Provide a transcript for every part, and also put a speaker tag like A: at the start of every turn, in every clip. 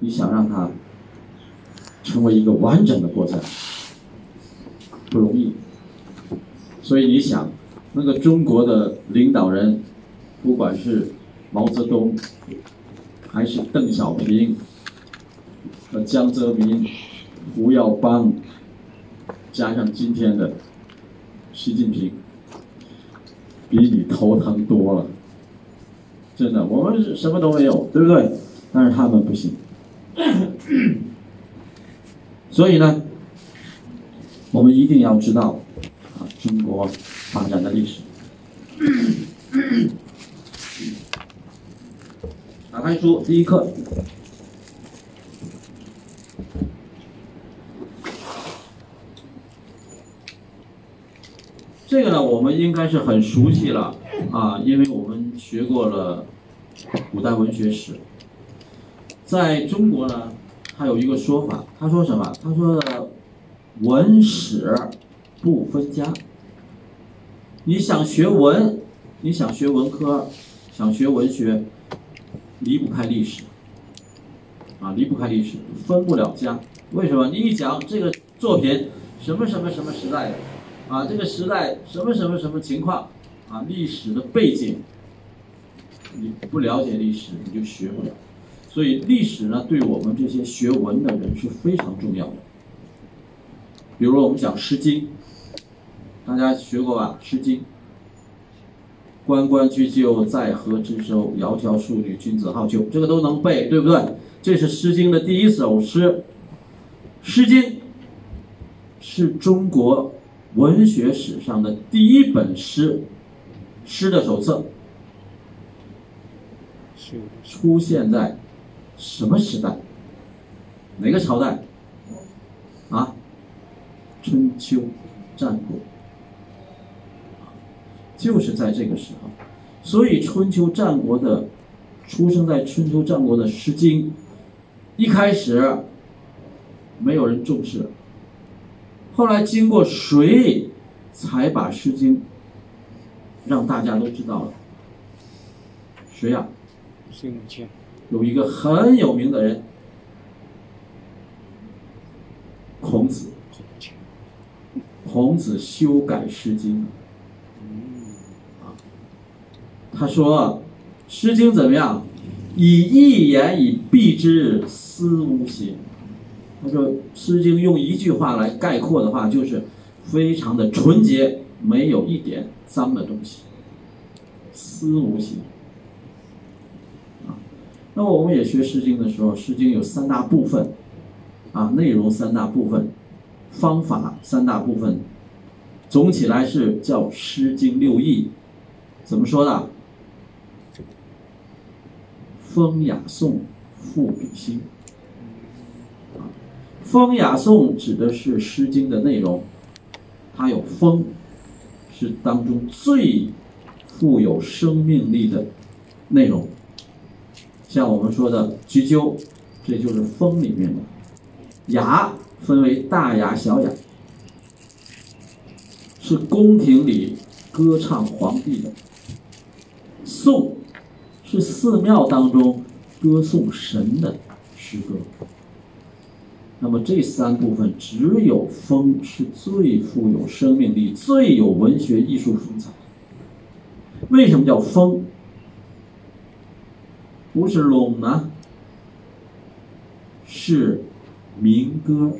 A: 你想让它成为一个完整的国家，不容易。所以你想，那个中国的领导人，不管是毛泽东，还是邓小平，和江泽民、胡耀邦，加上今天的习近平，比你头疼多了。真的，我们什么都没有，对不对？但是他们不行。所以呢，我们一定要知道啊，中国发展的历史。打开书，第一课。这个呢，我们应该是很熟悉了啊，因为我们学过了古代文学史。在中国呢，他有一个说法，他说什么？他说的文史不分家。你想学文，你想学文科，想学文学，离不开历史啊，离不开历史，分不了家。为什么？你一讲这个作品什么什么什么时代的？啊，这个时代什么什么什么情况啊？历史的背景，你不了解历史，你就学不了。所以历史呢，对我们这些学文的人是非常重要的。比如我们讲《诗经》，大家学过吧？《诗经》，关关雎鸠，在河之洲。窈窕淑女，君子好逑。这个都能背，对不对？这是《诗经》的第一首诗。《诗经》是中国。文学史上的第一本诗，诗的手册，出现在什么时代？哪个朝代？啊，春秋战国，就是在这个时候。所以春秋战国的，出生在春秋战国的《诗经》，一开始没有人重视。后来经过谁，才把《诗经》让大家都知道了？谁呀？有一个很有名的人，孔子。孔子修改《诗经》。他说，《诗经》怎么样？以一言以蔽之，思无邪。他说，《诗经》用一句话来概括的话，就是非常的纯洁，没有一点脏的东西，思无邪。那我们也学《诗经》的时候，《诗经》有三大部分，啊，内容三大部分，方法三大部分，总起来是叫《诗经六艺》，怎么说的？风雅颂，赋比兴。风雅颂指的是《诗经》的内容，它有风，是当中最富有生命力的内容。像我们说的雎鸠，这就是风里面的。雅分为大雅、小雅，是宫廷里歌唱皇帝的。颂是寺庙当中歌颂神的诗歌。那么这三部分，只有风是最富有生命力、最有文学艺术风采。为什么叫风？不是龙呢？是民歌。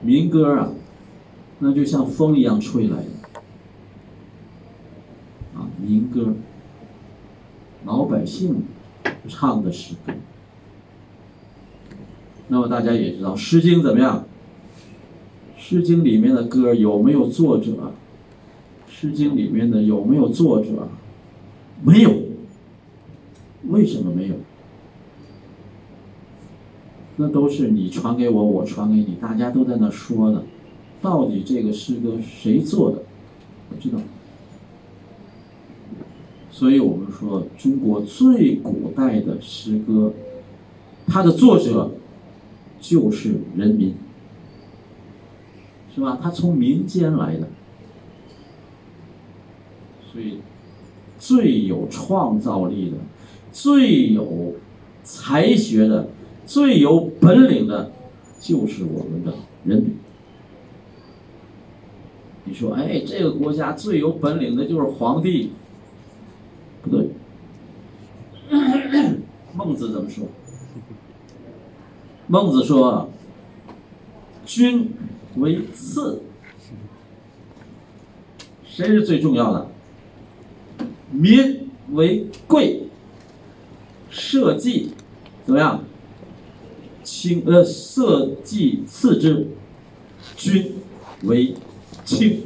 A: 民歌啊，那就像风一样吹来的啊，民歌，老百姓唱的诗歌。那么大家也知道，《诗经》怎么样？《诗经》里面的歌有没有作者？《诗经》里面的有没有作者？没有。为什么没有？那都是你传给我，我传给你，大家都在那说呢。到底这个诗歌谁做的？不知道。所以我们说，中国最古代的诗歌，它的作者。就是人民，是吧？他从民间来的，所以最有创造力的、最有才学的、最有本领的，就是我们的人民。你说，哎，这个国家最有本领的就是皇帝，不对。孟子怎么说？孟子说：“君为次。”谁是最重要的？民为贵。社稷怎么样？轻呃，社稷次之。君为轻。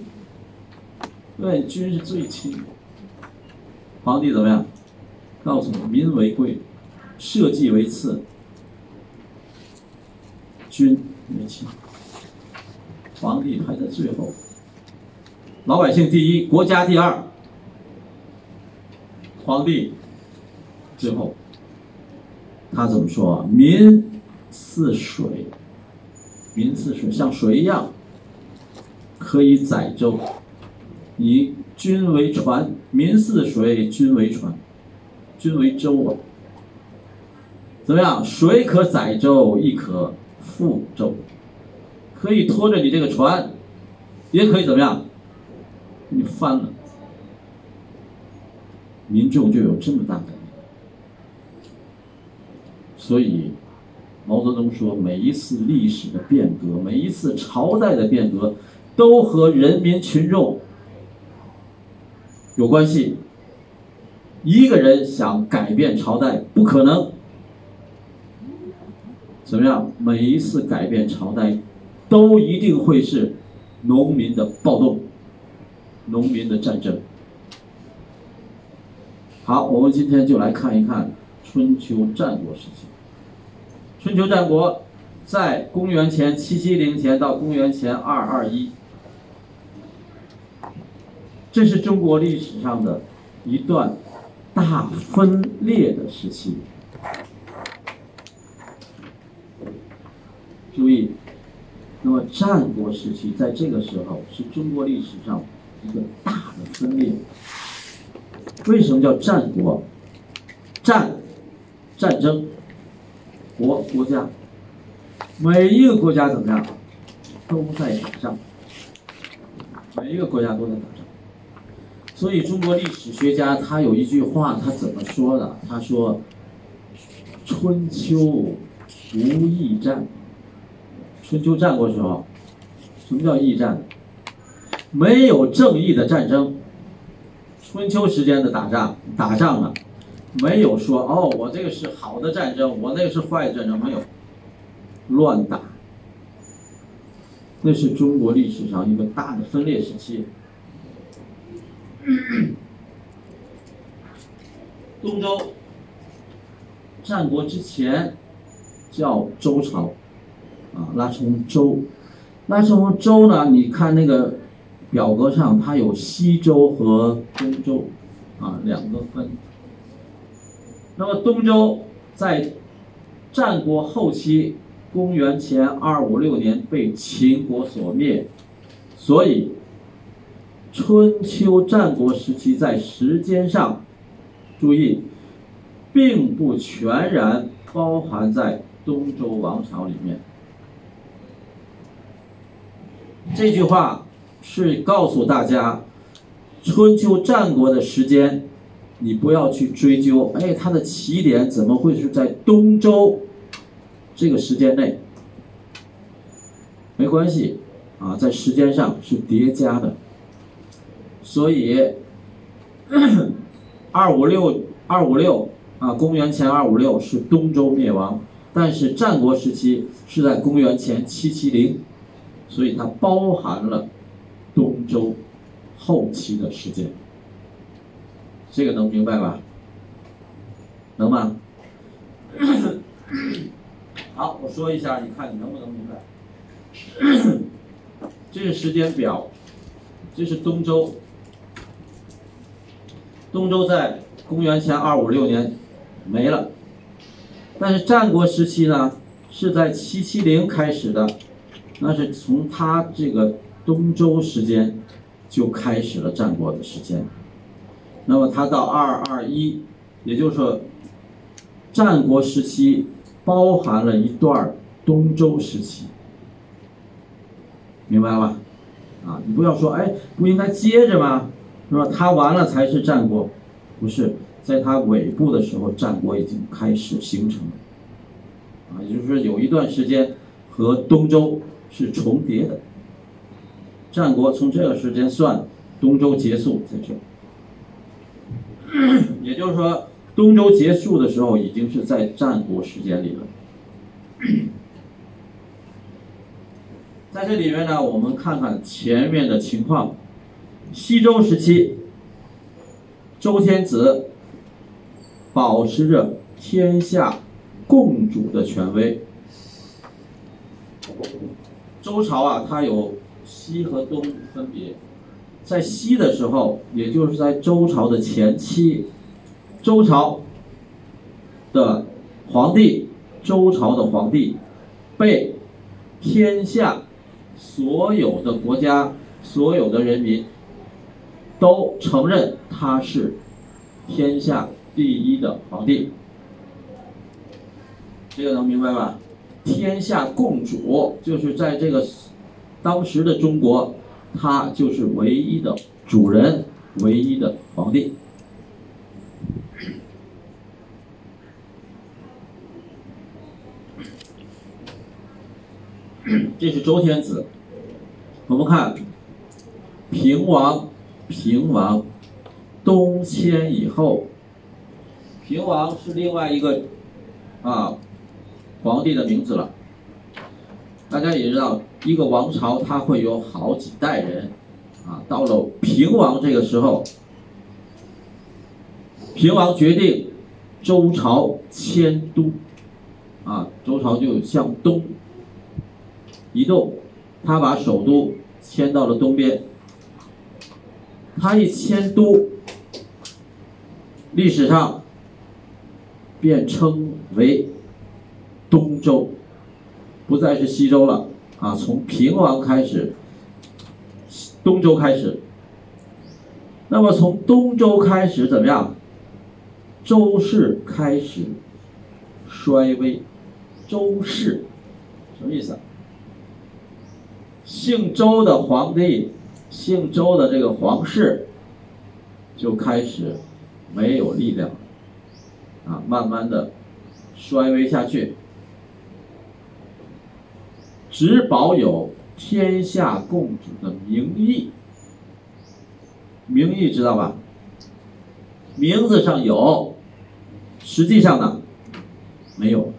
A: 对，君是最轻。皇帝怎么样？告诉你，民为贵，社稷为次，君为轻。皇帝排在最后。老百姓第一，国家第二，皇帝最后，他怎么说？民似水，民似水，像水一样，可以载舟。以君为船，民似水，君为船，君为舟啊。怎么样？水可载舟，亦可覆舟，可以拖着你这个船，也可以怎么样？你翻了，民众就有这么大的。所以，毛泽东说，每一次历史的变革，每一次朝代的变革，都和人民群众有关系。一个人想改变朝代不可能。怎么样？每一次改变朝代，都一定会是农民的暴动。农民的战争。好，我们今天就来看一看春秋战国时期。春秋战国在公元前七七零前到公元前二二一，这是中国历史上的一段大分裂的时期。注意，那么战国时期在这个时候是中国历史上。一个大的分裂，为什么叫战国？战，战争，国国家，每一个国家怎么样，都在打仗，每一个国家都在打仗。所以中国历史学家他有一句话，他怎么说的？他说：“春秋无义战。”春秋战国时候，什么叫义战？没有正义的战争，春秋时间的打仗打仗啊，没有说哦，我这个是好的战争，我那个是坏的战争，没有，乱打，那是中国历史上一个大的分裂时期。东周，战国之前叫周朝，啊，拉成周，拉成周呢？你看那个。表格上它有西周和东周，啊，两个分。那么东周在战国后期，公元前二五六年被秦国所灭，所以春秋战国时期在时间上，注意，并不全然包含在东周王朝里面。这句话。是告诉大家，春秋战国的时间，你不要去追究。哎，它的起点怎么会是在东周这个时间内？没关系，啊，在时间上是叠加的。所以，二五六二五六啊，公元前二五六是东周灭亡，但是战国时期是在公元前七七零，所以它包含了。东周后期的时间，这个能明白吧？能吗？好，我说一下，你看你能不能明白？这是时间表，这是东周。东周在公元前二五六年没了，但是战国时期呢，是在七七零开始的，那是从他这个。东周时间就开始了战国的时间，那么他到二二一，也就是说战国时期包含了一段东周时期，明白了吧？啊，你不要说，哎，不应该接着吗？是吧？它完了才是战国，不是，在它尾部的时候，战国已经开始形成了。啊，也就是说有一段时间和东周是重叠的。战国从这个时间算，东周结束在这。也就是说，东周结束的时候已经是在战国时间里了。在这里面呢，我们看看前面的情况。西周时期，周天子保持着天下共主的权威。周朝啊，它有西和东分别。在西的时候，也就是在周朝的前期，周朝的皇帝，周朝的皇帝被天下所有的国家、所有的人民都承认他是天下第一的皇帝。这个能明白吧？天下共主就是在这个当时的中国。他就是唯一的主人，唯一的皇帝。这是周天子。我们看平王，平王东迁以后，平王是另外一个啊皇帝的名字了。大家也知道。一个王朝，它会有好几代人，啊，到了平王这个时候，平王决定周朝迁都，啊，周朝就向东移动，他把首都迁到了东边，他一迁都，历史上便称为东周，不再是西周了。啊，从平王开始，东周开始，那么从东周开始怎么样？周氏开始衰微，周氏什么意思啊？姓周的皇帝，姓周的这个皇室就开始没有力量，啊，慢慢的衰微下去。只保有天下共主的名义，名义知道吧？名字上有，实际上呢，没有。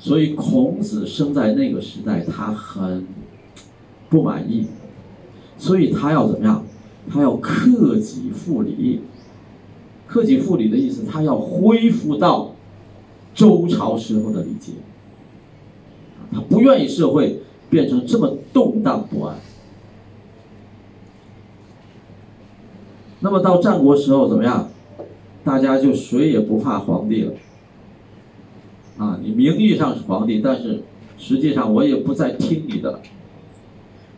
A: 所以孔子生在那个时代，他很不满意，所以他要怎么样？他要克己复礼。克己复礼的意思，他要恢复到周朝时候的礼节。他不愿意社会变成这么动荡不安。那么到战国时候怎么样？大家就谁也不怕皇帝了。啊，你名义上是皇帝，但是实际上我也不再听你的了，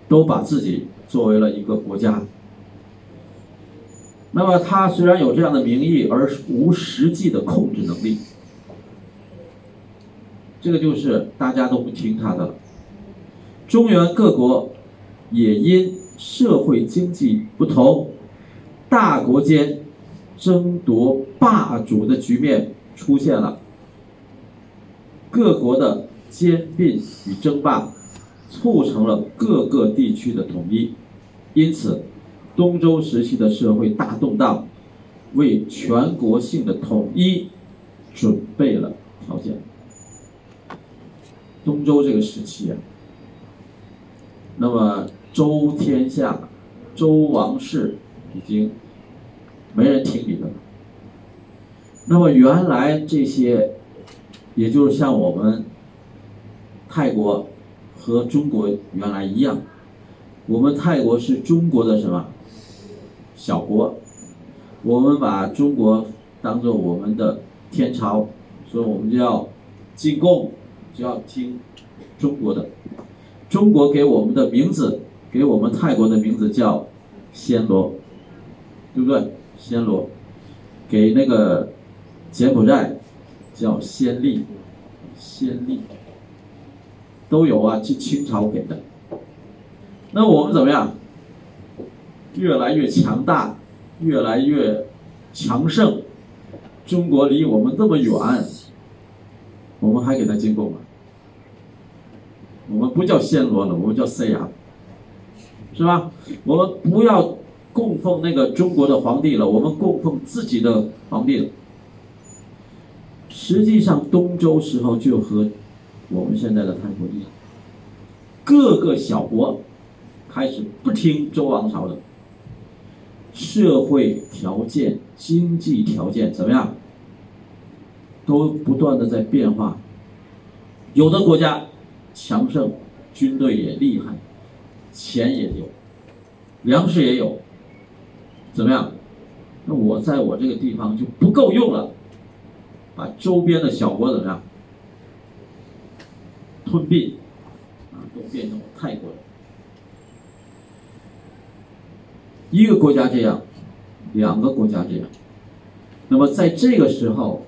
A: 都把自己作为了一个国家。那么他虽然有这样的名义，而无实际的控制能力。这个就是大家都不听他的了。中原各国也因社会经济不同，大国间争夺霸主的局面出现了。各国的兼并与争霸，促成了各个地区的统一。因此，东周时期的社会大动荡，为全国性的统一准备了条件。东周这个时期啊，那么周天下、周王室已经没人听你的了。那么原来这些，也就是像我们泰国和中国原来一样，我们泰国是中国的什么小国？我们把中国当做我们的天朝，所以我们就要进贡。就要听中国的，中国给我们的名字，给我们泰国的名字叫暹罗，对不对？暹罗，给那个柬埔寨叫暹粒，暹粒都有啊，是清朝给的。那我们怎么样？越来越强大，越来越强盛。中国离我们这么远，我们还给他进贡吗？我们不叫暹罗了，我们叫塞牙，是吧？我们不要供奉那个中国的皇帝了，我们供奉自己的皇帝了。实际上，东周时候就和我们现在的泰国一样，各个小国开始不听周王朝的。社会条件、经济条件怎么样？都不断的在变化。有的国家强盛，军队也厉害，钱也有，粮食也有，怎么样？那我在我这个地方就不够用了，把周边的小国怎么样？吞并，啊，都变成泰国人。一个国家这样，两个国家这样，那么在这个时候，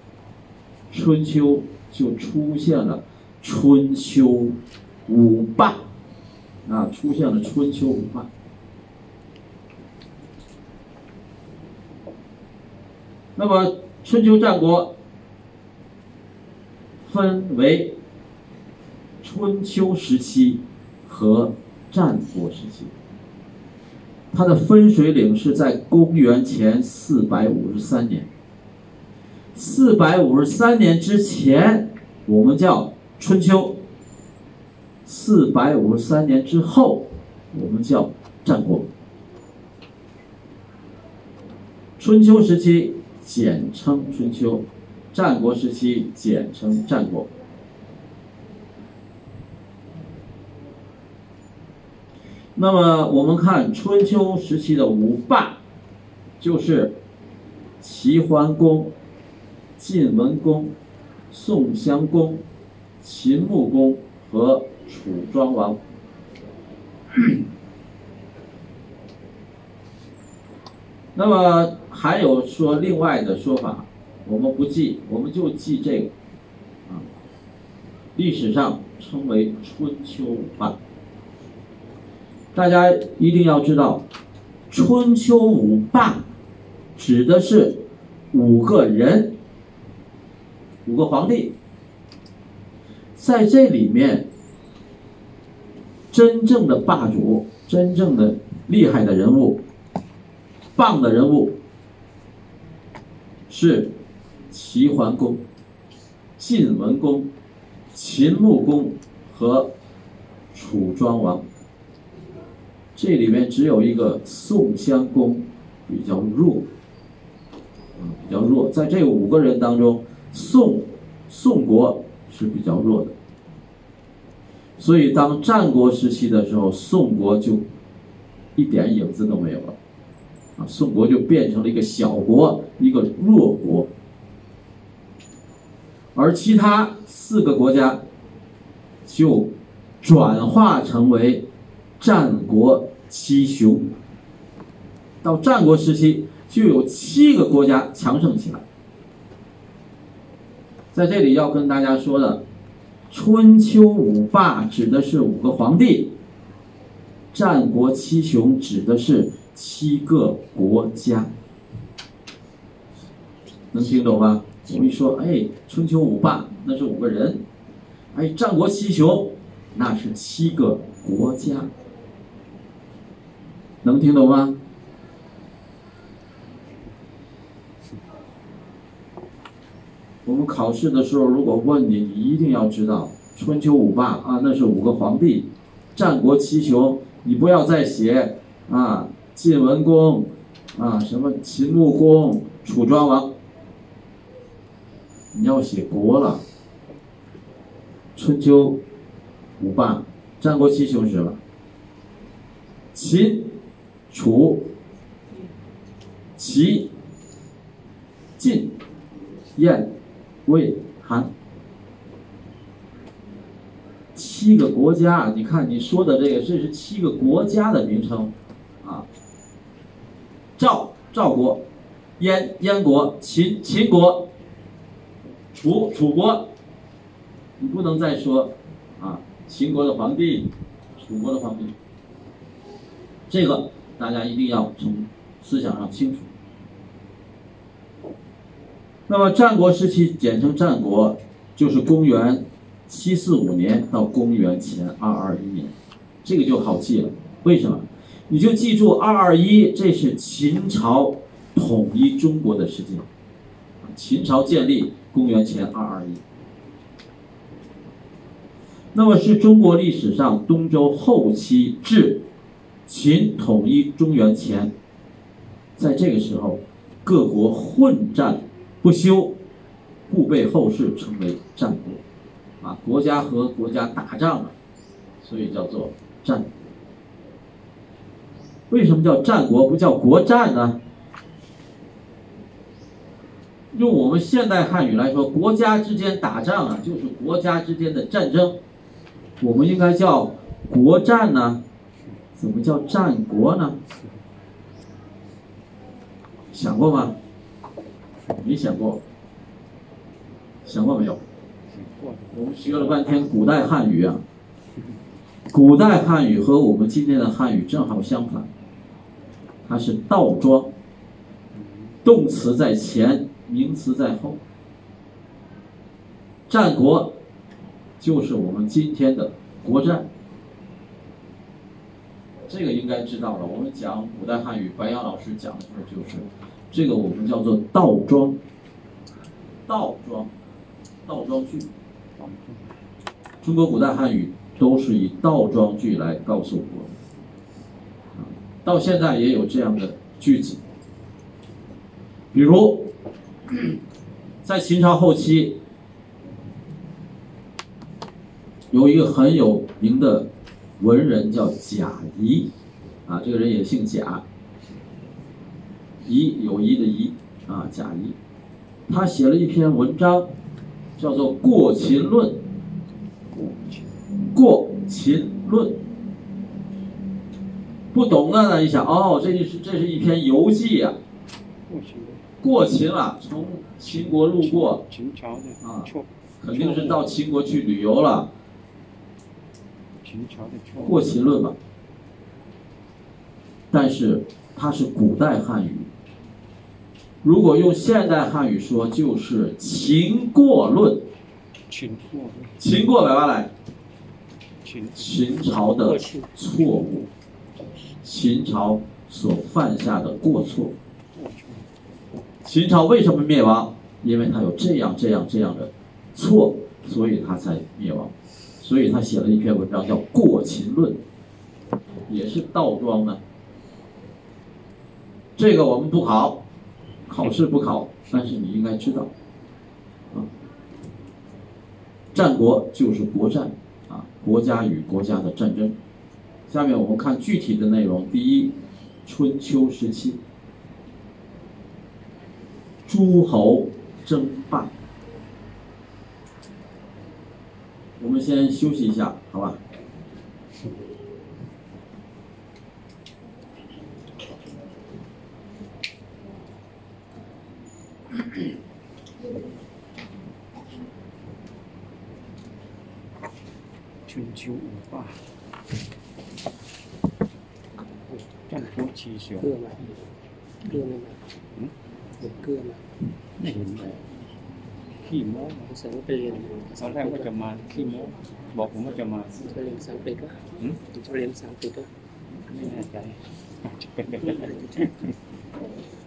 A: 春秋就出现了春秋五霸，啊，出现了春秋五霸。那么春秋战国分为春秋时期和战国时期。它的分水岭是在公元前四百五十三年。四百五十三年之前，我们叫春秋；四百五十三年之后，我们叫战国。春秋时期简称春秋，战国时期简称战国。那么我们看春秋时期的五霸，就是齐桓公、晋文公、宋襄公、秦穆公和楚庄王。那么还有说另外的说法，我们不记，我们就记这个，啊，历史上称为春秋五霸。大家一定要知道，春秋五霸指的是五个人，五个皇帝。在这里面，真正的霸主、真正的厉害的人物、棒的人物，是齐桓公、晋文公、秦穆公和楚庄王。这里面只有一个宋襄公比较弱，比较弱。在这五个人当中，宋宋国是比较弱的。所以，当战国时期的时候，宋国就一点影子都没有了，啊，宋国就变成了一个小国，一个弱国。而其他四个国家就转化成为。战国七雄，到战国时期就有七个国家强盛起来。在这里要跟大家说的，春秋五霸指的是五个皇帝，战国七雄指的是七个国家。能听懂吗？我们一说，哎，春秋五霸那是五个人，哎，战国七雄那是七个国家。能听懂吗？我们考试的时候，如果问你，你一定要知道春秋五霸啊，那是五个皇帝；战国七雄，你不要再写啊，晋文公啊，什么秦穆公、楚庄王，你要写国了。春秋五霸，战国七雄是什么？秦。楚、齐、晋、燕、魏、韩，七个国家。你看你说的这个，这是七个国家的名称啊。赵赵国、燕燕国、秦秦国、楚楚国，你不能再说啊秦国的皇帝，楚国的皇帝，这个大家一定要从思想上清楚。那么战国时期简称战国，就是公元七四五年到公元前二二一年，这个就好记了。为什么？你就记住二二一，这是秦朝统一中国的时间。秦朝建立，公元前二二一。那么是中国历史上东周后期至秦统一中原前，在这个时候，各国混战不休，故被后世称为战国。啊，国家和国家打仗了，所以叫做战国。为什么叫战国不叫国战呢？用我们现代汉语来说，国家之间打仗啊，就是国家之间的战争。我们应该叫国战呢？怎么叫战国呢？想过吗？没想过。想过没有？我们学了半天古代汉语啊，古代汉语和我们今天的汉语正好相反。它是倒装，动词在前，名词在后。战国就是我们今天的国战，这个应该知道了。我们讲古代汉语，白杨老师讲的就是这个，我们叫做倒装，倒装，倒装句。中国古代汉语都是以倒装句来告诉我们。到现在也有这样的句子，比如，在秦朝后期，有一个很有名的文人叫贾谊，啊，这个人也姓贾，谊友谊的谊，啊，贾谊，他写了一篇文章，叫做《过秦论》，过秦论。不懂的呢，一想哦，这是这是一篇游记呀，过秦了，从秦国路过，啊，肯定是到秦国去旅游了，过秦论吧。但是它是古代汉语，如果用现代汉语说，就是秦过论，秦过来吧来，秦朝的错误。秦朝所犯下的过错，秦朝为什么灭亡？因为他有这样这样这样的错，所以他才灭亡。所以他写了一篇文章叫《过秦论》，也是倒装的。这个我们不考，考试不考，但是你应该知道，啊，战国就是国战，啊，国家与国家的战争。下面我们看具体的内容。第一，春秋时期，诸侯争霸。我们先休息一下，好吧？
B: 春秋五霸。战国七雄。
C: เกลือมาเกลือไม่มาหมดเกลือมา
B: ไม่เห็นเลยขี้โม้
C: ภาษาไปเรียน
B: ตอนแรกว่าจะมาขี้โม้บอกผมว่าจะมา
C: จะเรียนภาษาอังกฤษก็
B: หืม
C: จะเรียนภาษาอังกฤษก็
B: ไม่แน่ใจ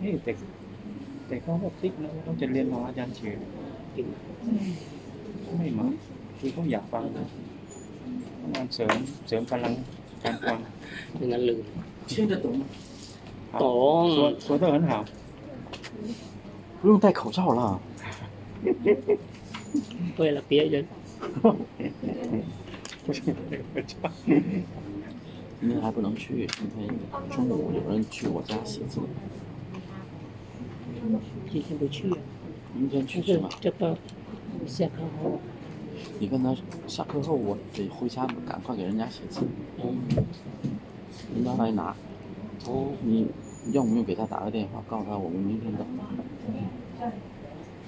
B: นี่แต่ แต่เขาก็คิดนะว่าเขาจะเรียนมาอาจารย์เฉย
C: จริง
B: ไม่มาคือเขาอยากฟังนะต้องการเสริมเสริมพลังการฟัง
C: ไม่งั้นลืม
A: 听得懂吗？
C: ตอง
B: 说说得很好
D: 不用戴口罩了。
C: ด้วยละเปียเยอะ
D: 今天还不能去，今天中午有人去我家写字，
C: 今天不去，
D: 明天去是
C: 吧？这个下课后，
D: 你跟他下课后，我得回家赶快给人家写字。人家来拿。
C: 哦，
D: 你要不用给他打个电话，告诉他我们明天到。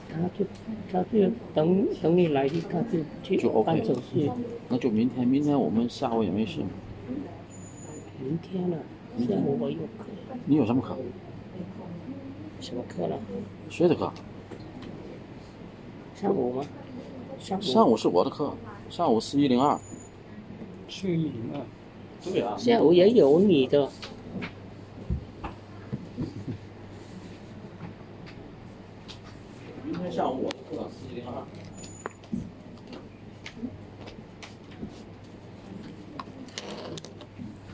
C: 他就他就等等你来，他就去办手续。
D: 那就明天，明天我们下午也没事。
C: 明天了，下午我有课。
D: 你有什么课？
C: 什么课了？
D: 谁的课？
C: 上午吗？上午。
D: 上午是我的课，上午是一零二。
B: 去一零二，
A: 对啊，
C: 下午也有你的，
A: 今天上午我的课四一零二。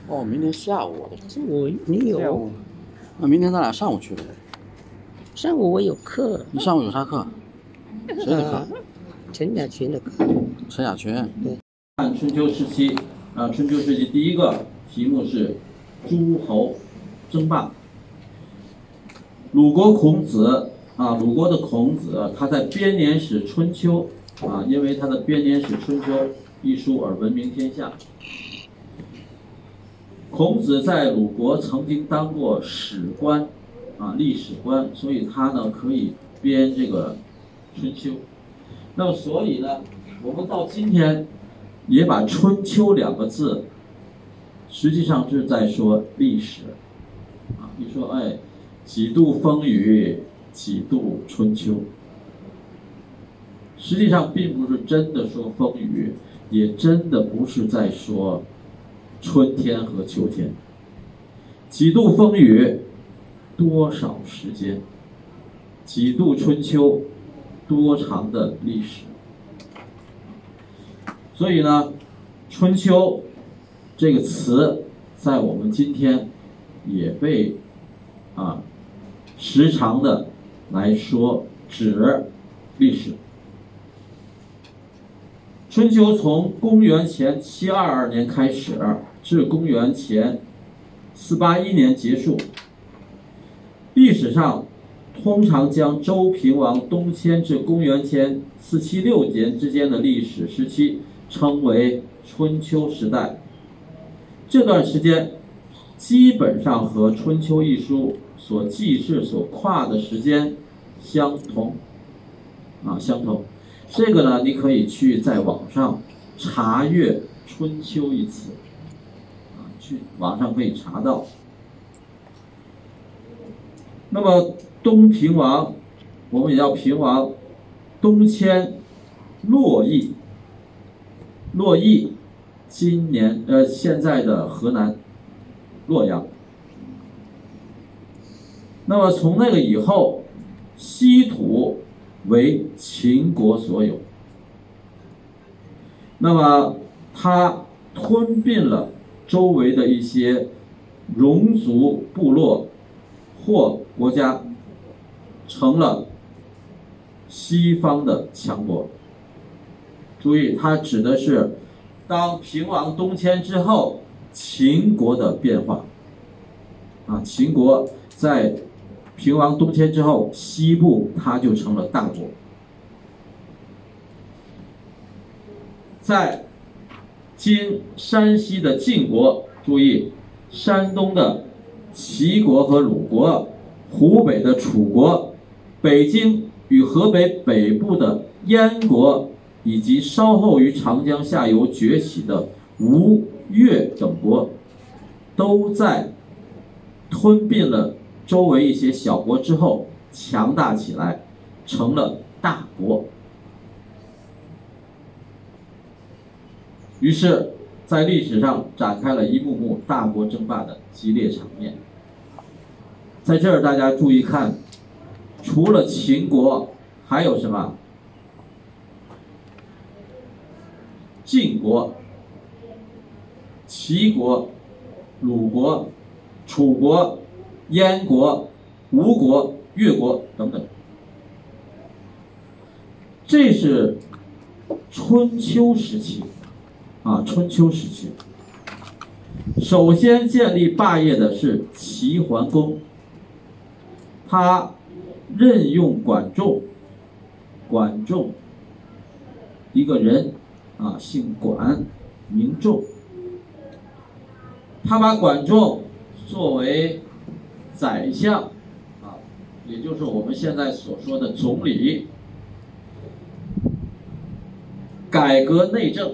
D: 哦，明天下午我的课。
C: 上午你有
D: 那明天咱俩上午去呗。
C: 上午我有课。
D: 你上午有啥课？谁的课
C: 啊？陈雅群的课。
D: 陈雅群。
A: 对看春秋时期，啊，春秋时期第一个题目是诸侯争霸。鲁国孔子啊，鲁国的孔子，他在编年史《春秋》啊，因为他的编年史《春秋》一书而闻名天下。孔子在鲁国曾经当过史官，啊，历史观，所以他呢可以编这个《春秋》。那么所以呢，我们到今天也把“春秋”两个字，实际上是在说历史，啊，你说哎，几度风雨，几度春秋。实际上并不是真的说风雨，也真的不是在说春天和秋天。几度风雨，多少时间？几度春秋，多长的历史？所以呢，春秋这个词在我们今天也被啊时常的来说指历史。春秋从公元前七二二年开始，至公元前四八一年结束。历史上通常将周平王东迁至公元前四七六年之间的历史时期称为春秋时代。这段时间基本上和《春秋》一书所记事所跨的时间相同，啊，相同。这个呢，你可以去在网上查阅《春秋》一词，啊，去网上可以查到。那么东平王，我们也叫平王，东迁洛邑。洛邑，今年呃现在的河南洛阳。那么从那个以后，西土为秦国所有。那么他吞并了周围的一些戎族部落或国家，成了西方的强国。注意，它指的是当平王东迁之后，秦国的变化。啊，秦国在平王东迁之后，西部它就成了大国。在今山西的晋国，注意，山东的齐国和鲁国，湖北的楚国，北京与河北北部的燕国。以及稍后于长江下游崛起的吴越等国，都在吞并了周围一些小国之后强大起来，成了大国。于是，在历史上展开了一幕幕大国争霸的激烈场面。在这儿，大家注意看，除了秦国，还有什么？晋国、齐国、鲁国、楚国、燕国、吴国、越国等等，这是春秋时期啊，春秋时期。首先建立霸业的是齐桓公，他任用管仲，管仲一个人。啊，姓管，名仲。他把管仲作为宰相，啊，也就是我们现在所说的总理，改革内政，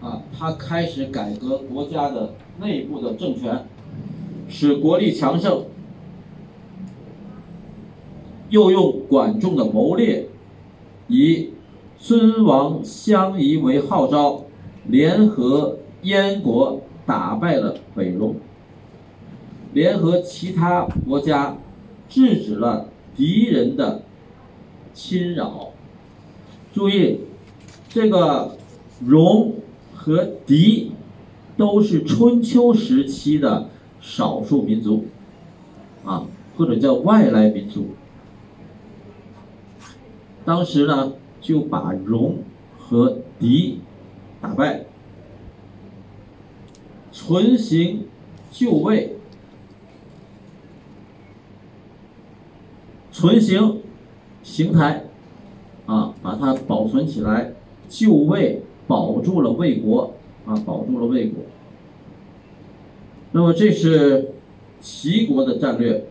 A: 啊，他开始改革国家的内部的政权，使国力强盛。又用管仲的谋略，以尊王相夷为号召，联合燕国打败了北戎，联合其他国家制止了敌人的侵扰。注意，这个戎和狄都是春秋时期的少数民族，啊，或者叫外来民族。当时呢，就把戎和狄打败，存行就位，存行邢台，啊，把它保存起来，就位保住了魏国，啊，保住了魏国。那么这是齐国的战略。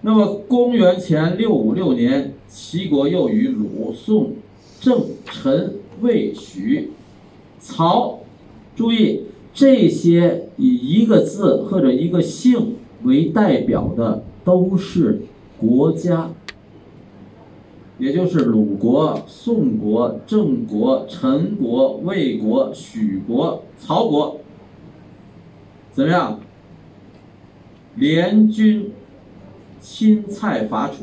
A: 那么公元前六五六年，齐国又与鲁、宋、郑、陈、魏、许、曹，注意这些以一个字或者一个姓为代表的都是国家，也就是鲁国、宋国、郑国、陈国、魏国、许国、曹国，怎么样？联军。侵蔡伐楚，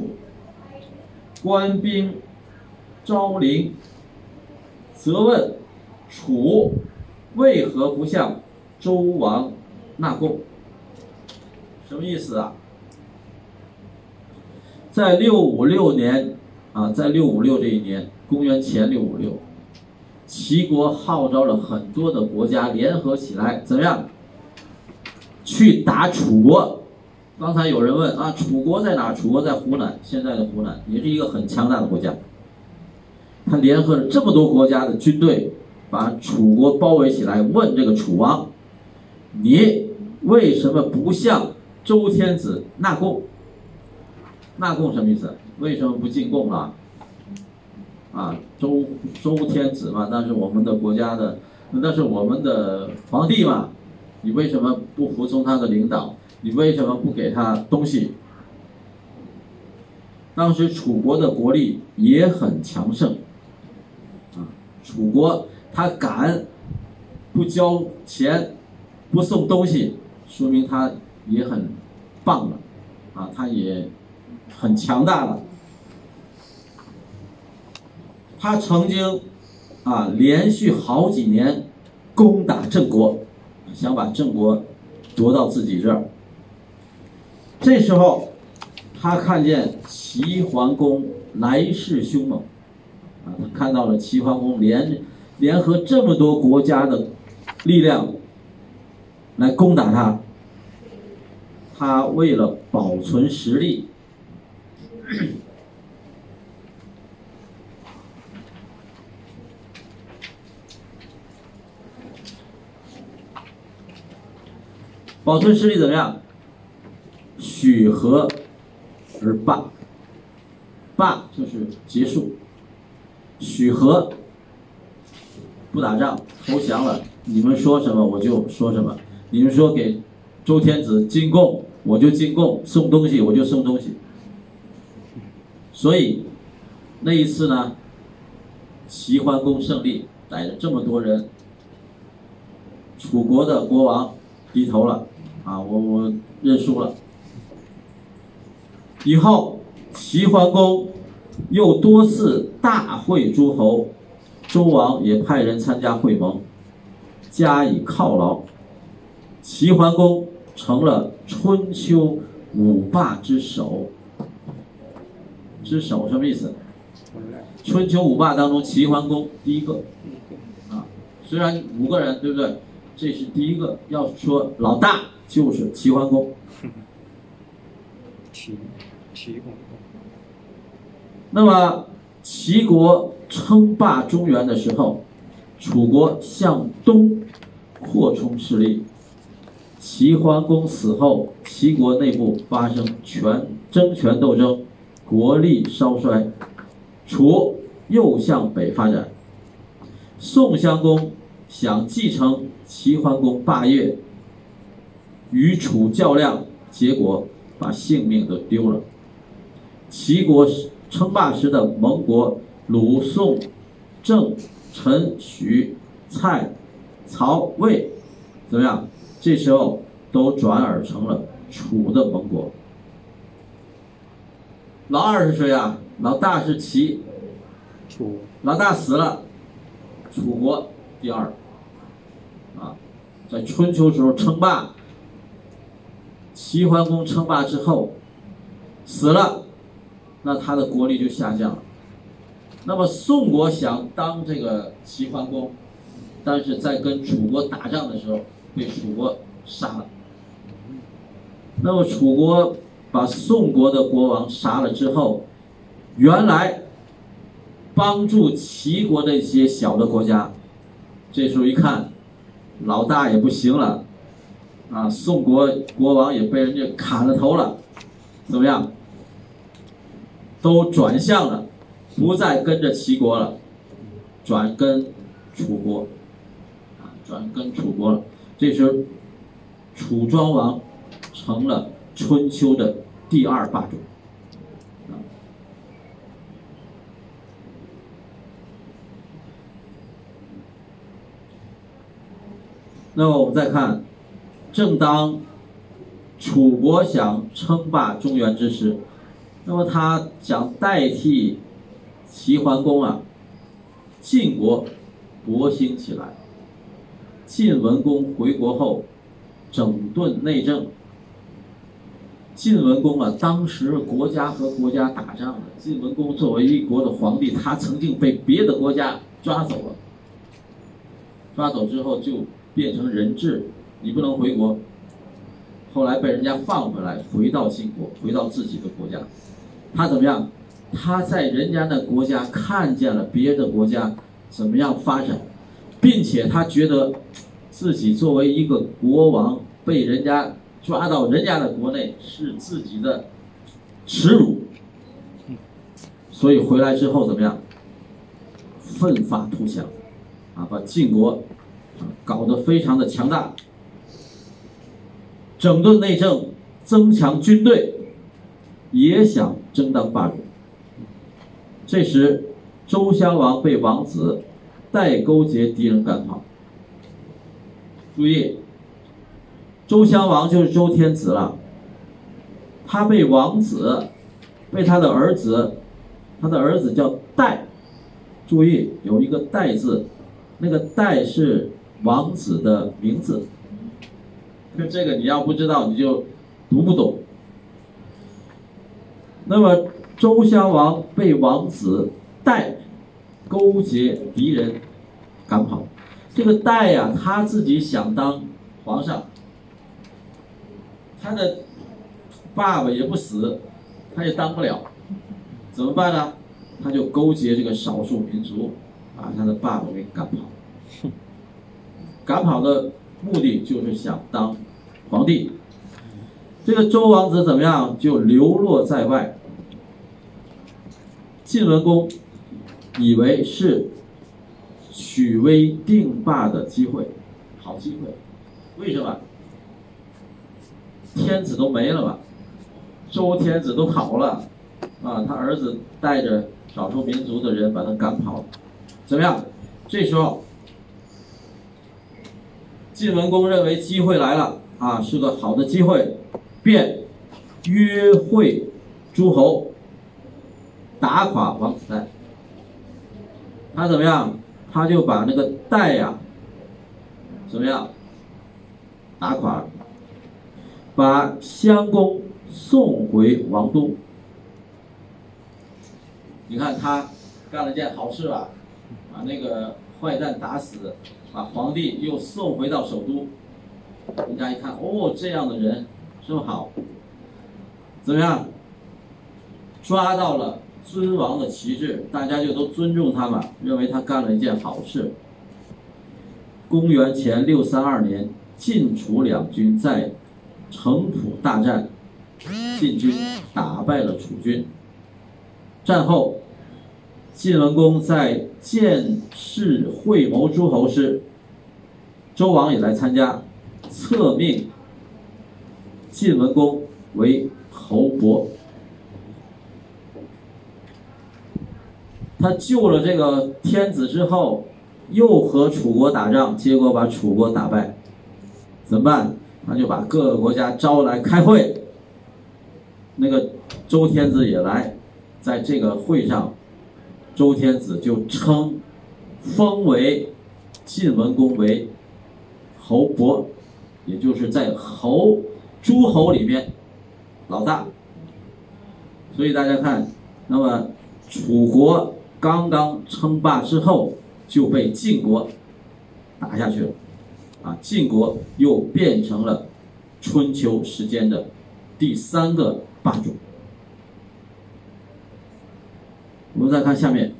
A: 官兵昭陵，责问楚为何不向周王纳贡？什么意思啊？在六五六年啊，在六五六这一年，公元前六五六，齐国号召了很多的国家联合起来，怎么样？去打楚国。刚才有人问啊，楚国在哪？楚国在湖南，现在的湖南也是一个很强大的国家。他联合了这么多国家的军队，把楚国包围起来，问这个楚王：“你为什么不向周天子纳贡？纳贡什么意思？为什么不进贡啊？啊，周周天子嘛，那是我们的国家的，那是我们的皇帝嘛，你为什么不服从他的领导？”你为什么不给他东西？当时楚国的国力也很强盛，啊，楚国他敢不交钱、不送东西，说明他也很棒了，啊，他也很强大了。他曾经啊连续好几年攻打郑国，想把郑国夺到自己这儿。这时候，他看见齐桓公来势凶猛，啊，他看到了齐桓公联联合这么多国家的力量来攻打他，他为了保存实力，保存实力怎么样？许和而罢，罢就是结束。许和不打仗，投降了。你们说什么我就说什么。你们说给周天子进贡，我就进贡；送东西我就送东西。所以那一次呢，齐桓公胜利，带着这么多人，楚国的国王低头了，啊，我我认输了。以后，齐桓公又多次大会诸侯，周王也派人参加会盟，加以犒劳。齐桓公成了春秋五霸之首。之首什么意思？春秋五霸当中，齐桓公第一个。啊，虽然五个人，对不对？这是第一个。要说老大，就是齐桓公。
B: 齐。国。
A: 那么，齐国称霸中原的时候，楚国向东扩充势力。齐桓公死后，齐国内部发生权争权斗争，国力稍衰，楚又向北发展。宋襄公想继承齐桓公霸业，与楚较量，结果把性命都丢了。齐国称霸时的盟国鲁、宋、郑、陈、许、蔡、曹、魏，怎么样？这时候都转而成了楚的盟国。老二是谁啊？老大是齐，
C: 楚
A: 老大死了，楚国第二。啊，在春秋时候称霸，齐桓公称霸之后死了，那他的国力就下降了。那么宋国想当这个齐桓公，但是在跟楚国打仗的时候被楚国杀了。那么楚国把宋国的国王杀了之后，原来帮助齐国的一些小的国家，这时候一看，老大也不行了，啊，宋国国王也被人家砍了头了，怎么样？都转向了，不再跟着齐国了，转跟楚国，啊，转跟楚国了。这时候，楚庄王成了春秋的第二霸主。那么我们再看，正当楚国想称霸中原之时，那么他想代替齐桓公啊，晋国勃兴起来。晋文公回国后，整顿内政。晋文公啊，当时国家和国家打仗的。晋文公作为一国的皇帝，他曾经被别的国家抓走了。抓走之后就变成人质，你不能回国。后来被人家放回来，回到晋国，回到自己的国家。他怎么样？他在人家的国家看见了别的国家怎么样发展，并且他觉得自己作为一个国王被人家抓到人家的国内是自己的耻辱，所以回来之后怎么样？奋发图强，啊，把晋国搞得非常的强大，整顿内政，增强军队，也想争当霸主。这时，周襄王被王子代勾结敌人赶跑。注意，周襄王就是周天子了。他被王子，被他的儿子，他的儿子叫代。注意，有一个代字，那个代是王子的名字。就这个你要不知道，你就读不懂。那么周襄王被王子代勾结敌人赶跑，这个代呀、他自己想当皇上，他的爸爸也不死，他也当不了，怎么办呢？他就勾结这个少数民族，把他的爸爸给赶跑。赶跑的目的就是想当皇帝。这个周王子怎么样？就流落在外。晋文公以为是许威定霸的机会，好机会。为什么？天子都没了吧，周天子都跑了，啊，他儿子带着少数民族的人把他赶跑了，怎么样？这时候，晋文公认为机会来了啊，是个好的机会，便约会诸侯，打垮王子带。他怎么样？他就把那个代呀、怎么样？打垮，把襄公送回王都。你看他干了件好事吧，把那个坏蛋打死，把皇帝又送回到首都。人家一看，哦，这样的人真好，怎么样？抓到了尊王的旗帜，大家就都尊重他嘛，认为他干了一件好事。公元前六三二年，晋楚两军在城濮大战，晋军打败了楚军。战后，晋文公在建市会谋诸侯时，周王也来参加，册命晋文公为侯伯。他救了这个天子之后，又和楚国打仗，结果把楚国打败，怎么办？他就把各个国家招来开会。那个周天子也来，在这个会上，周天子就称封为晋文公为侯伯，也就是在侯诸侯里面老大。所以大家看，那么楚国。刚刚称霸之后，就被晋国打下去了，啊，晋国又变成了春秋时间的第三个霸主。我们再看下面，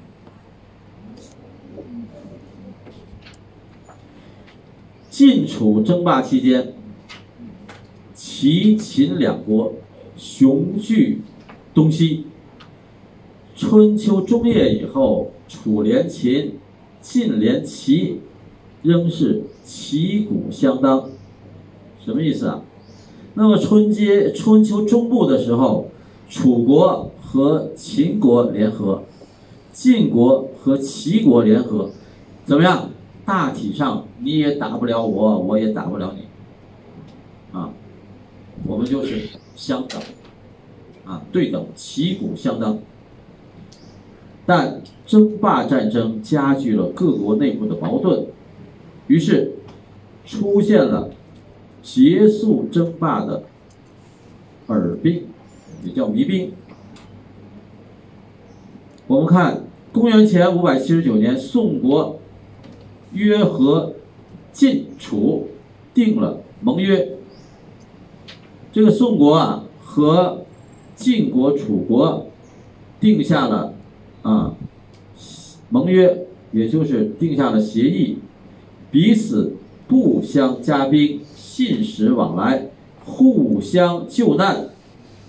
A: 晋楚争霸期间，齐秦两国雄踞东西。春秋中叶以后，楚连秦，晋连齐，仍是旗鼓相当，什么意思啊？那么春节春秋中部的时候，楚国和秦国联合，晋国和齐国联合，怎么样？大体上你也打不了我，我也打不了你，啊，我们就是相等，啊，对等，旗鼓相当。但争霸战争加剧了各国内部的矛盾，于是出现了结束争霸的耳兵，也叫弭兵。我们看公元前五百七十九年，宋国约和晋楚定了盟约。这个宋国啊和晋国、楚国定下了。啊，盟约也就是定下了协议，彼此不相加兵，信使往来，互相救难，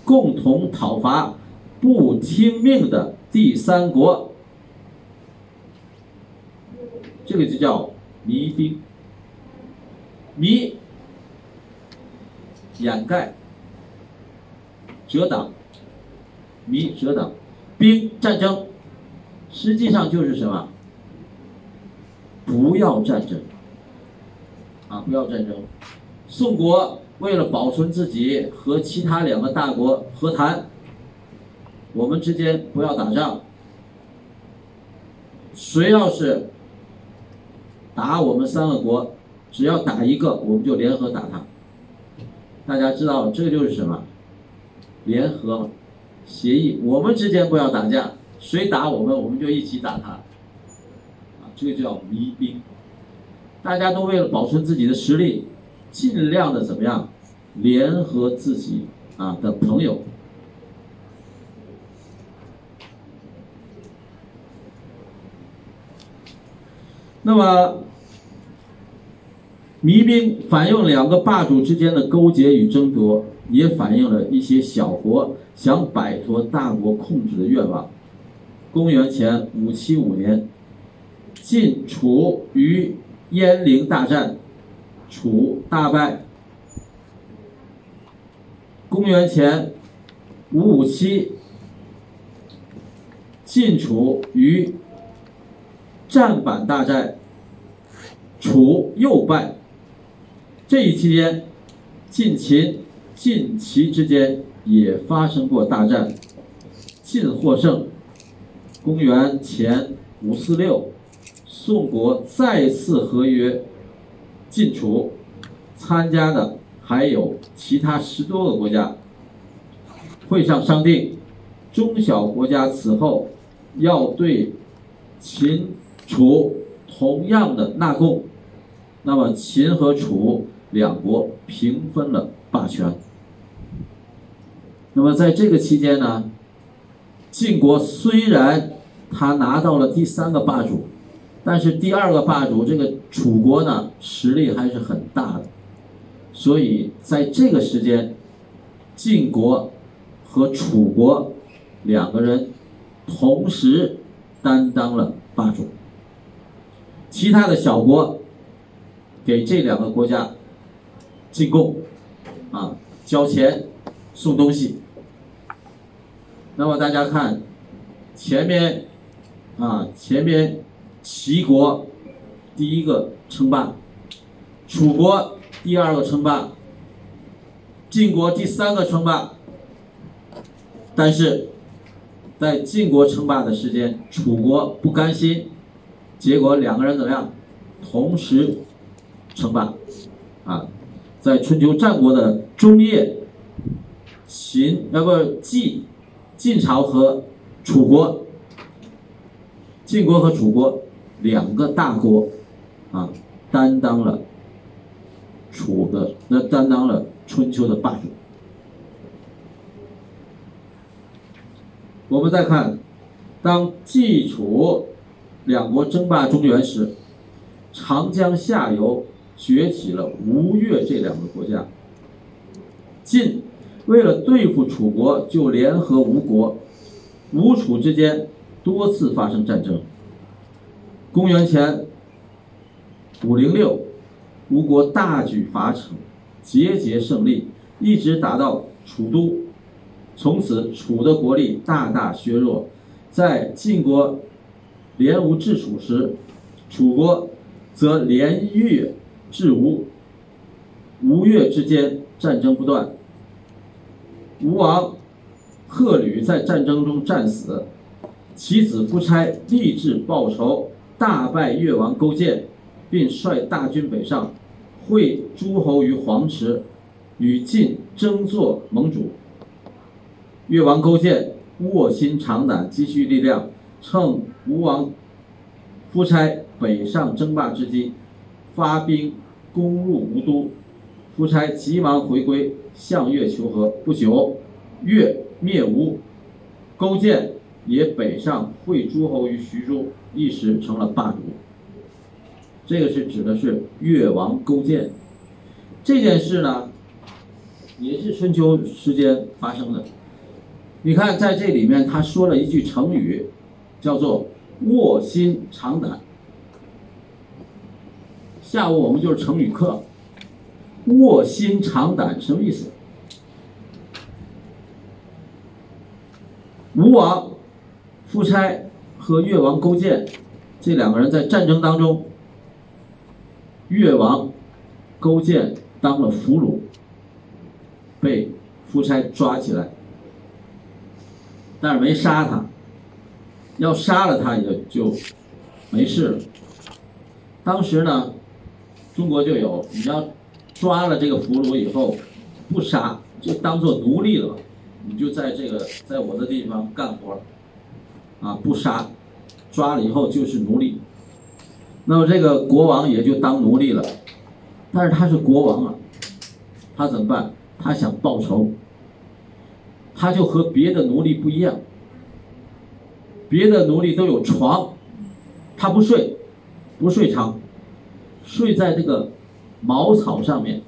A: 共同讨伐不听命的第三国，这个就叫迷兵。迷，掩盖、遮挡，迷遮挡，兵战争。实际上就是什么？不要战争，啊，不要战争。宋国为了保存自己，和其他两个大国和谈，我们之间不要打仗。谁要是打我们三个国，只要打一个，我们就联合打他。大家知道这就是什么？联合协议，我们之间不要打架。谁打我们，我们就一起打他，啊，这个叫迷兵。大家都为了保存自己的实力，尽量的怎么样，联合自己啊的朋友。那么，迷兵反映两个霸主之间的勾结与争夺，也反映了一些小国想摆脱大国控制的愿望。公元前五七五年，晋楚于鄢陵大战，楚大败。公元前五五七，晋楚于战板大战，楚又败。这一期间，晋秦、晋齐之间也发生过大战，晋获胜。公元前五四六，宋国再次合约晋楚，参加的还有其他十多个国家。会上商定，中小国家此后要对秦、楚同样的纳贡，那么秦和楚两国平分了霸权。那么在这个期间呢，晋国虽然他拿到了第三个霸主，但是第二个霸主这个楚国呢，实力还是很大的，所以在这个时间，晋国和楚国两个人同时担当了霸主。其他的小国给这两个国家进贡，啊，交钱，送东西。那么大家看，前面，啊，前面齐国第一个称霸，楚国第二个称霸，晋国第三个称霸。但是，在晋国称霸的时间，楚国不甘心。结果两个人怎么样？同时称霸，啊，在春秋战国的中叶，秦要不晋晋朝和楚国，晋国和楚国两个大国，啊，担当了楚的那担当了春秋的霸主。我们再看，当晋楚。两国争霸中原时，长江下游崛起了吴越这两个国家。晋为了对付楚国，就联合吴国，吴楚之间多次发生战争。公元前五零六，吴国大举伐楚，节节胜利，一直打到楚都，从此楚的国力大大削弱，在晋国。联吴制楚时，楚国则联越制吴，吴越之间战争不断。吴王阖闾在战争中战死，其子夫差立志报仇，大败越王勾践，并率大军北上，会诸侯于黄池，与晋争做盟主。越王勾践卧薪尝胆，积蓄力量。趁吴王夫差北上争霸之机，发兵攻入吴都。夫差急忙回归，向越求和。不久，越灭吴，勾践也北上会诸侯于徐州，一时成了霸主。这个是指的是越王勾践。这件事呢，也是春秋时间发生的。你看，在这里面他说了一句成语。叫做卧薪尝胆。下午我们就是成语课。卧薪尝胆什么意思？吴王夫差和越王勾践这两个人在战争当中，越王勾践当了俘虏，被夫差抓起来，但是没杀他。要杀了他也就没事了。当时呢，中国就有你要抓了这个俘虏以后，不杀就当做奴隶了，你就在这个在我的地方干活啊，不杀，抓了以后就是奴隶。那么这个国王也就当奴隶了，但是他是国王啊，他怎么办？他想报仇，他就和别的奴隶不一样。别的奴隶都有床，他不睡，不睡床，睡在这个茅草上面，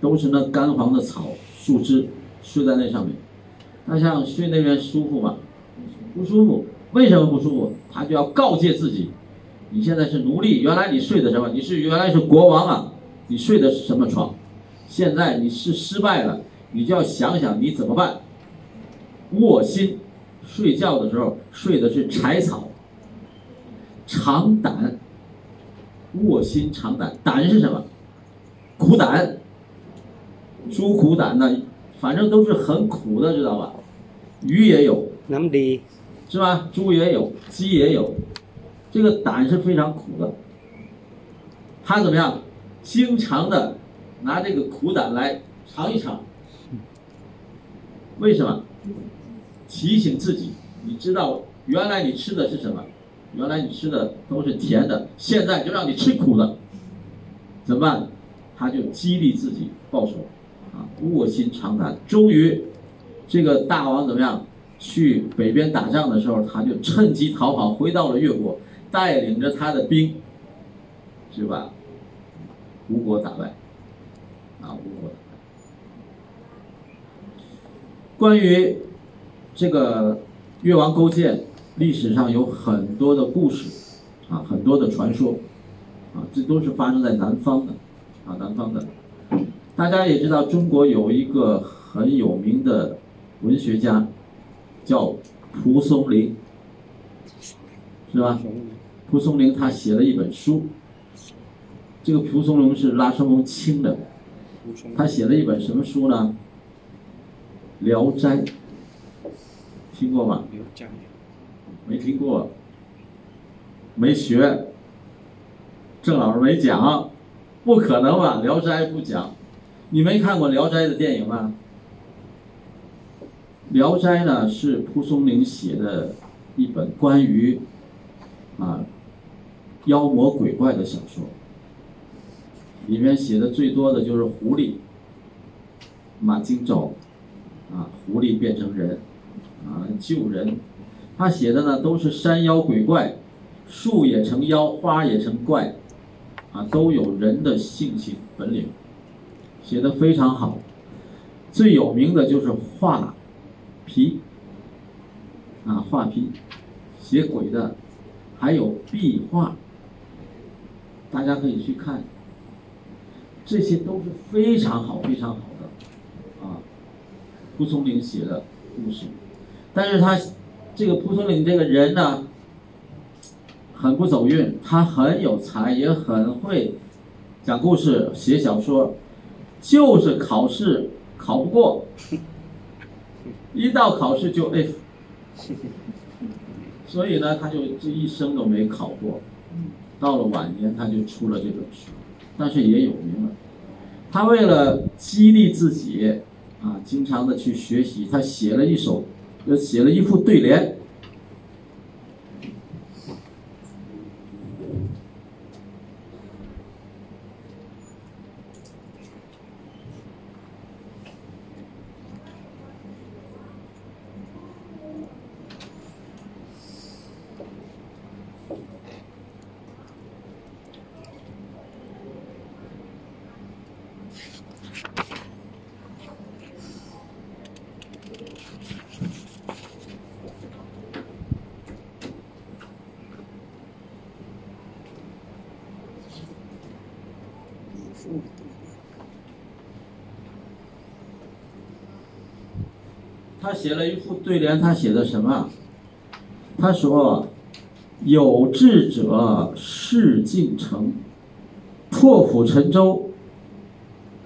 A: 都是那干黄的草树枝，睡在那上面。他想睡那边舒服吗？不舒服。为什么不舒服？他就要告诫自己：你现在是奴隶，原来你睡的什么？你是原来是国王啊，你睡的是什么床？现在你是失败了，你就要想想你怎么办。卧薪。睡觉的时候睡的是柴草，尝胆，卧薪尝胆，胆是什么？苦胆，猪苦胆呢？反正都是很苦的，知道吧？鱼也有，是吧？猪也有，鸡也有，这个胆是非常苦的。他怎么样？经常的拿这个苦胆来尝一尝，为什么？提醒自己，你知道原来你吃的是什么？原来你吃的都是甜的，现在就让你吃苦的，怎么办？他就激励自己报仇，啊，卧薪尝胆。终于，这个大王怎么样？去北边打仗的时候，他就趁机逃跑，回到了越国，带领着他的兵，是吧？吴国打败，啊，吴国。关于。这个越王勾践历史上有很多的故事，啊，很多的传说，啊，这都是发生在南方的，啊，南方的。大家也知道，中国有一个很有名的文学家，叫蒲松龄，是吧？蒲松龄他写了一本书，这个蒲松龄是拉什蒙亲的，他写了一本什么书呢？《聊斋》，听过吗？没听过，没学，郑老师没讲，不可能吧？《聊斋》不讲，你没看过《聊斋》的电影吗？《聊斋》呢是蒲松龄写的一本关于啊妖魔鬼怪的小说，里面写的最多的就是狐狸、马金走，啊，狐狸变成人，啊救人。他写的呢都是山妖鬼怪，树也成妖，花也成怪，啊，都有人的性情本领，写的非常好。最有名的就是画皮，啊，画皮，写鬼的，还有壁画，大家可以去看，这些都是非常好、非常好的，啊，蒲松龄写的故事，但是他。这个蒲松龄这个人呢，很不走运，他很有才，也很会讲故事、写小说，就是考试考不过，一到考试就哎所以呢，他就这一生都没考过。到了晚年，他就出了这本书，但是也有名了。他为了激励自己啊，经常的去学习，他写了一首。就写了一副对联。他写了一副对联，他写的什么？他说：“有志者事竟成，破釜沉舟，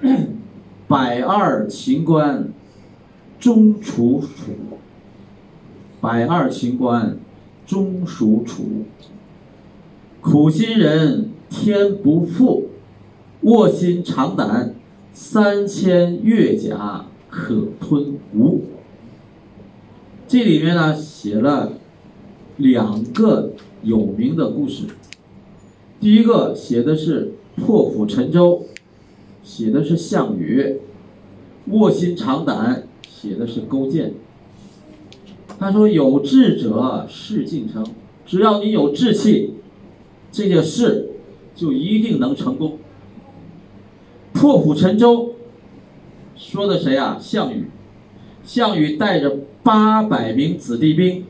A: 百二秦关终属楚。百二秦关终属楚。苦心人天不负，卧薪尝胆，三千越甲可吞吴。”这里面呢写了两个有名的故事。第一个写的是破釜沉舟，写的是项羽；卧薪尝胆，写的是勾践。他说：“有志者事竟成，只要你有志气，这件事就一定能成功。”破釜沉舟，说的谁啊？项羽。项羽带着。八百名子弟兵，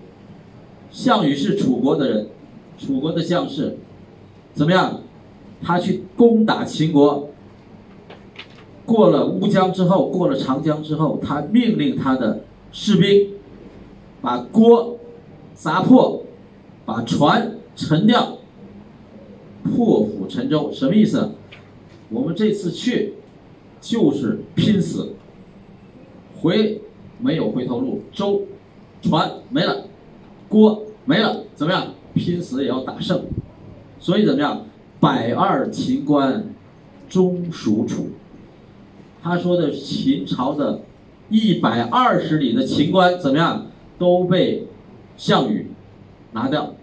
A: 项羽是楚国的人，楚国的将士，怎么样？他去攻打秦国，过了乌江之后，过了长江之后，他命令他的士兵把锅砸破，把船沉掉，破釜沉舟，什么意思？我们这次去就是拼死，回。没有回头路，舟、船没了，锅没了，怎么样？拼死也要打胜。所以怎么样？百二秦关终属楚。他说的秦朝的一百二十里的秦关怎么样？都被项羽拿掉，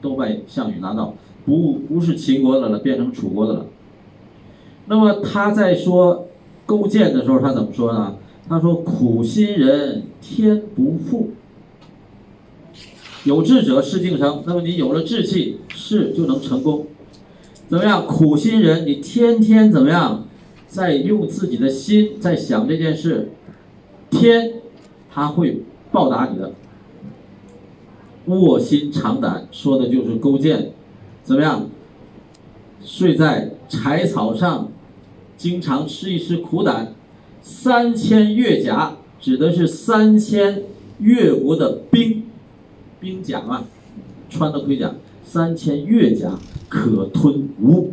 A: 都被项羽拿到，不不是秦国的了，变成楚国的了。那么他在说勾践的时候，他怎么说呢？他说：“苦心人天不负，有志者事竟成。那么你有了志气，事就能成功。怎么样？苦心人，你天天怎么样，在用自己的心在想这件事，天他会报答你的。卧薪尝胆，说的就是勾践，怎么样？睡在柴草上，经常吃一吃苦胆。三千越甲指的是三千越国的兵，兵甲啊，穿的盔甲。三千越甲可吞吴，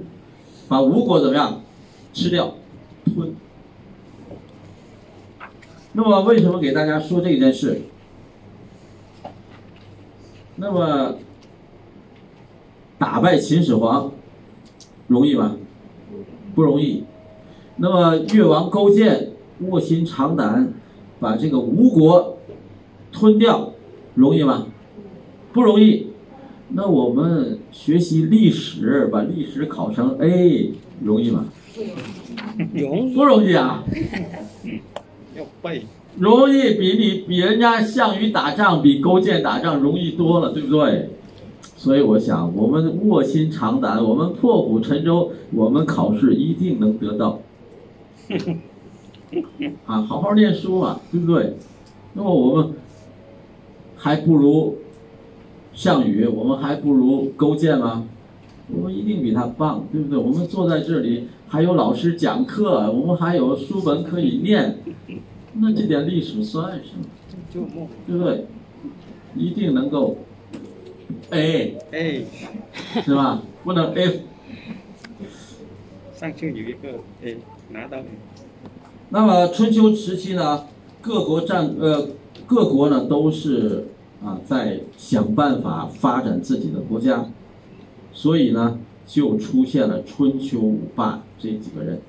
A: 把吴国怎么样吃掉，吞。那么为什么给大家说这件事？那么打败秦始皇容易吗？不容易。那么越王勾践卧薪尝胆把这个吴国吞掉，容易吗？不容易。那我们学习历史，把历史考成 A 容易吗？
C: 容易
A: 不容易啊。
B: 要背。
A: 容易比你比人家项羽打仗，比勾践打仗容易多了，对不对？所以我想，我们卧薪尝胆，我们破釜沉舟，我们考试一定能得到。啊，好好念书嘛，对不对？那么我们还不如项羽，我们还不如勾践吗？我们一定比他棒，对不对？我们坐在这里，还有老师讲课，我们还有书本可以念。那这点历史算什么？对不对？一定能够 A
B: A，，
A: 是吧？不能 F。
B: 上次有一个 A 拿到
A: 那么春秋时期呢，各国战呃各国呢都是啊在想办法发展自己的国家，所以呢就出现了春秋五霸这几个人。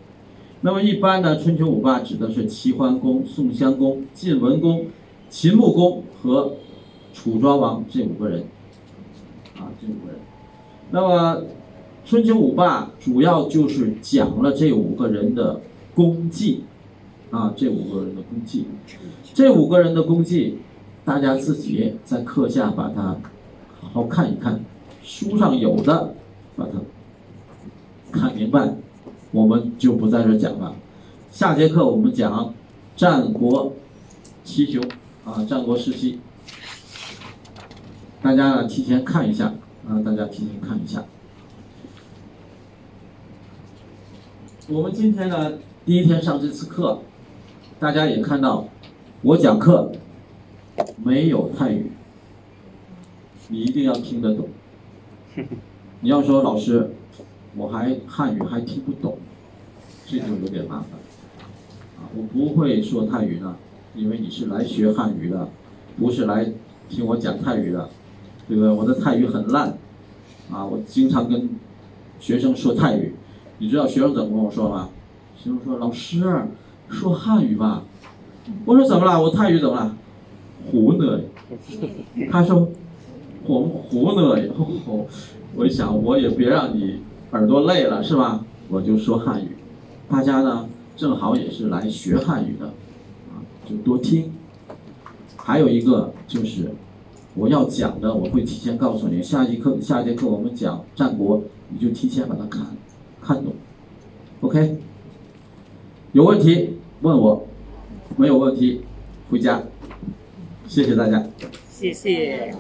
A: 那么一般呢，春秋五霸指的是齐桓公、宋襄公、晋文公、秦穆公和楚庄王这五个人，啊，这五个人。那么春秋五霸主要就是讲了这五个人的功绩，啊，这五个人的功绩，这五个人的功绩，大家自己在课下把它好好看一看，书上有的把它看明白。我们就不在这讲了。下节课我们讲战国七雄啊，战国时期，大家呢提前看一下啊，大家提前看一下。我们今天呢第一天上这次课，大家也看到我讲课没有泰语，你一定要听得懂。你要说老师。我还汉语还听不懂，这就有点麻烦。啊，我不会说泰语的，因为你是来学汉语的，不是来听我讲泰语的，对不对？我的泰语很烂，啊，我经常跟学生说泰语。你知道学生怎么跟我说吗？学生说：“老师，说汉语吧。”我说：“怎么了？我泰语怎么了？”胡呢？他说：“我们胡呢？”哦，我一想，我也别让你。耳朵累了是吧？我就说汉语，大家呢正好也是来学汉语的，啊，就多听。还有一个就是我要讲的，我会提前告诉你，下一课下节课我们讲战国，你就提前把它看看懂，OK？有问题问我，没有问题回家。谢谢大家。
E: 谢谢。